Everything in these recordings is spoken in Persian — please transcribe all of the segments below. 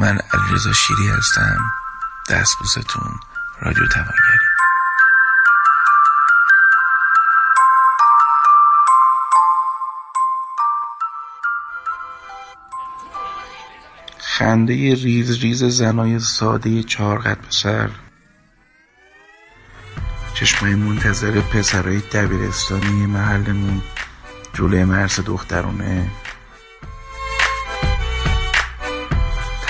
من علیرضا شیری هستم. دستبوستون رادیو توانگری. خنده ریز ریز زنای ساده چهار قد پسر. چشمای منتظر پسرای دبیرستانی محلمون جلوی مرس دخترونه.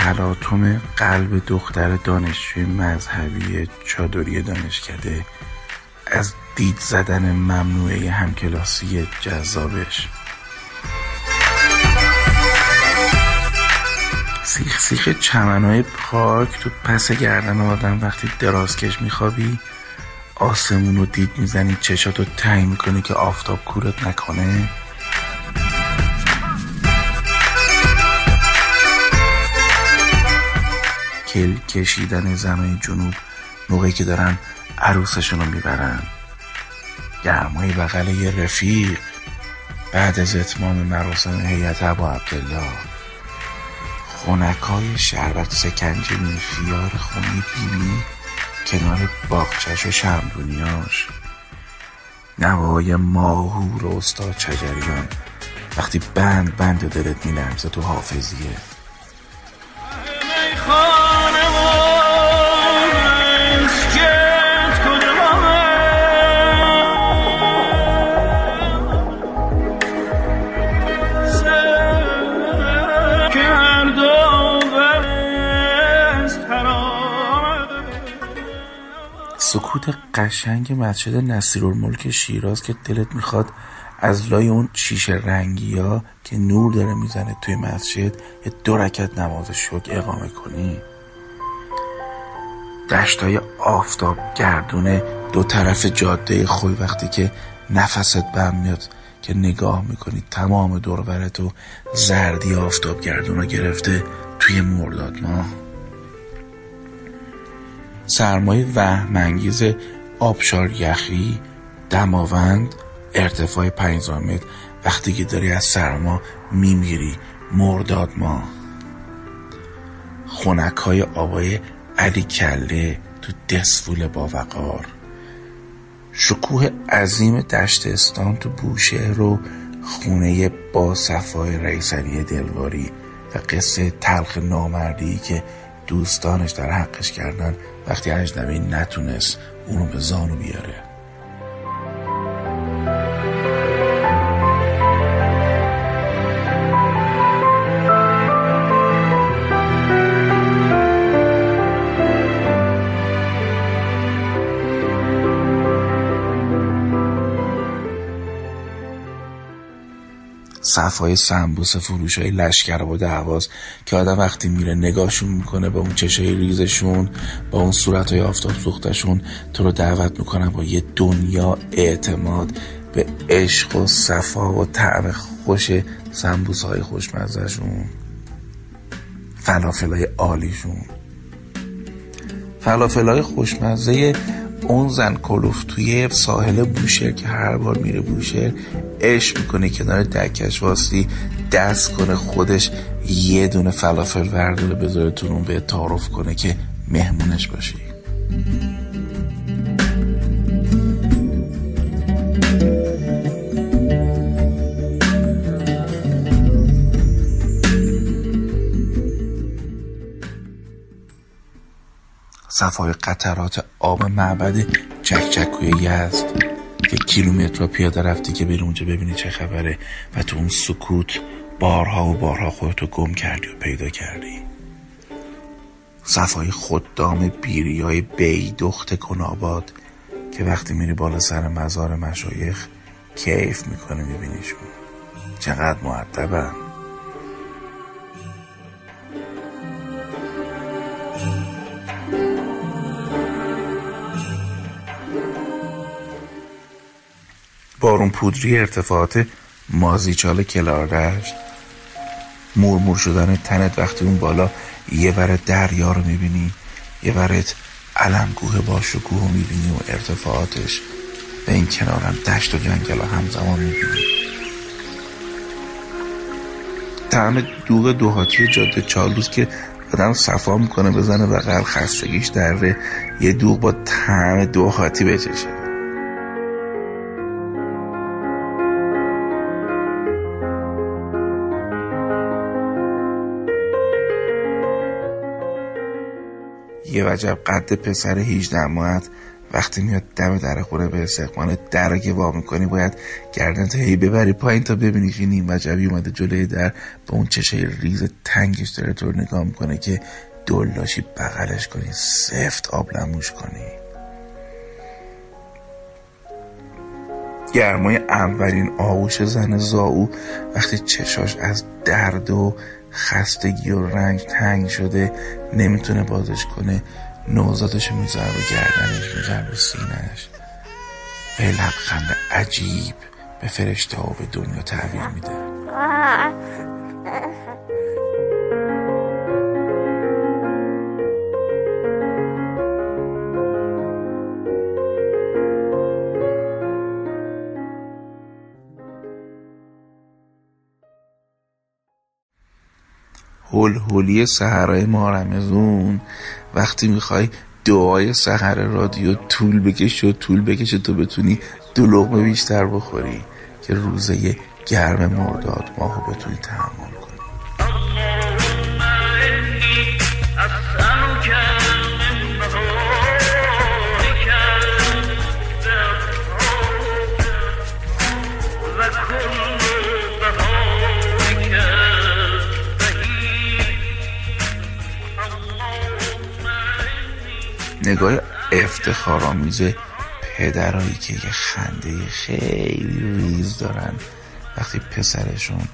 تلاطم قلب دختر دانشجوی مذهبی چادری دانشکده از دید زدن ممنوعه همکلاسی جذابش. سیخ سیخ چمنهای پارک تو پس گردن آدم وقتی درازکش میخوابی آسمون رو دید می‌زنی چشاتو تنگ می‌کنی که آفتاب کورت نکنه. کل کشیدن زنای جنوب موقعی که دارن عروسشون رو می‌برن. گرمای بغل یه رفیق بعد از اتمام مراسم هیئت ابا عبدالله. خونکای شربت سکنجبین خیار خونه بیبی کنار باغچش و شمدونیاش نوای ماهور و استاد چجریان وقتی بند بند دلت میلرزه تو حافظیه. سکوت قشنگ مسجد نصیرالملک شیراز که دلت می‌خواد از لای اون شیشه رنگی ها که نور داره می‌زنه توی مسجد یه دو رکت نماز شک اقامه کنی. دشتای آفتاب گردونه دو طرف جاده خوی وقتی که نفست بم میاد که نگاه می‌کنی تمام دورورت و زردی آفتاب گردون گرفته توی مرداد ماه. سرمای وهمانگیز آبشار یخی دماوند ارتفاع پنجاه متر. وقتی که داری از سرما میمیری مرداد ما. خونک های آبای علی کله تو دسفول باوقار. شکوه عظیم دشت استان تو بوشهر و خونه با صفای رئیس علی دلواری و قصه تلخ نامردی که دوستانش در حقش کردن. وقتی اجنبی نتونست اونو به زانو بیاره. صفای سنبوس فروش های لشکر و دعواز که آدم وقتی میره نگاهشون می‌کنه با اون چشای ریزشون با اون صورت های آفتاب سوختشون تو رو دعوت می‌کنن با یه دنیا اعتماد به عشق و صفا و طعم خوش سنبوس های خوشمزهشون فلافل های عالیشون. فلافل های خوشمزه اون زن کلوف توی ساحل بوشهر که هر بار میره بوشهر عشق می‌کنه کنار دکش واستی دست کنه خودش یه دونه فلافل ورداره بذاره تو به تعارف کنه که مهمونش باشی. صفای قطرات آب معبد چکچکوی یزد. یک کیلومتر پیاده رفتی که بری اونجا ببینی چه خبره و تو اون سکوت بارها و بارها خودتو گم کردی و پیدا کردی. صفای خدام بیری های بی دخت کناباد که وقتی میری بالا سر مزار مشایخ کیف می‌کنه میبینیشون. چقدر معدبن. پودری ارتفاعات مازیچال کلاردشت مورمور شدن تنت وقتی اون بالا یه ور دریا رو می‌بینی یه ورت علمگوه با شکوه می‌بینی و ارتفاعاتش و این کنارم دشت و جنگل همزمان می‌بینی. طعم دوغ دوهاتی جاده چالوس که آدم صفا می‌کنه بزنه بغل خستگیش دره یه دوغ با طعم دو خاطی بچشه. یه وجب قد پسر 18 ماهت. وقتی میاد دم در خونه به استقبال در که وا می‌کنی باید گردن هی ببری پایین تا ببینی که نیم وجبی اومده جلوی در. به اون چشه ریز تنگش داره تو نگاه می‌کنه که دلاشی بغلش کنی سفت آب لموش کنی. گرمای اولین آغوش زن زاو وقتی چشاش از درد و خستگی و رنگ تنگ شده نمی‌تونه بازش کنه. نوزادش می‌ذاره رو گردنش می‌ذاره رو سینش به لبخند عجیب به فرشته ها به دنیا تحویل میده. هول هولی سهرهای مارمزون. وقتی می‌خوای دعای سهر رادیو طول بکشه و طول بکشه تو بتونی دو لغمه بیشتر بخوری که روزه گرم مرداد ماهو بتونی تحمل کنی. نگاه افتخارآمیز پدرایی که یه خنده خیلی ریز دارن. وقتی پسرشون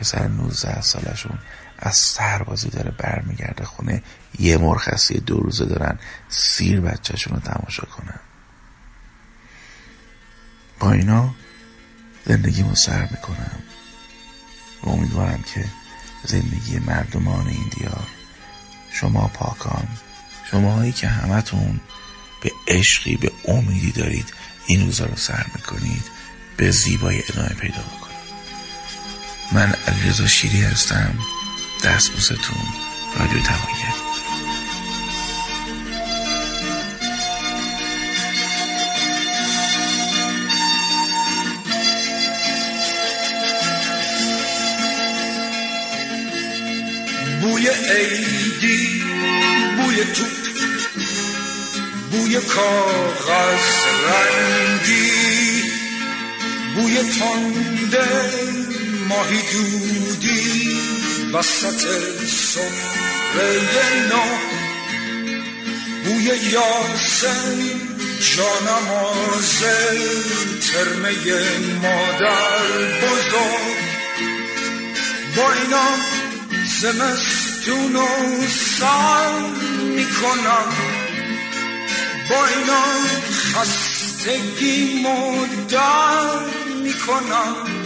پسر 19 سالشون از سربازی داره برمیگرده خونه یه مرخصی دو روزه دارن سیر بچهشون رو تماشا کنن. با اینا زندگی سر می‌کنم. و امیدوارم که زندگی مردمان این دیار شما پاکان شماهایی که همتون به عشقی به امیدی دارید این روزا رو سر می‌کنید به زیبایی ادامه پیدا بکنید. من علیرضا شیری هستم. دستبوستون رادیو توانگر بوی عیدی بوی توپ بوی کاغذ رنگی بوی تنده ماهی دودی وسط صفره نو بوی یاسن جانماز ترمه مادر بزرگ. با اینا زمستون و سر می‌کنم. با اینا خستگی مدر می‌کنم.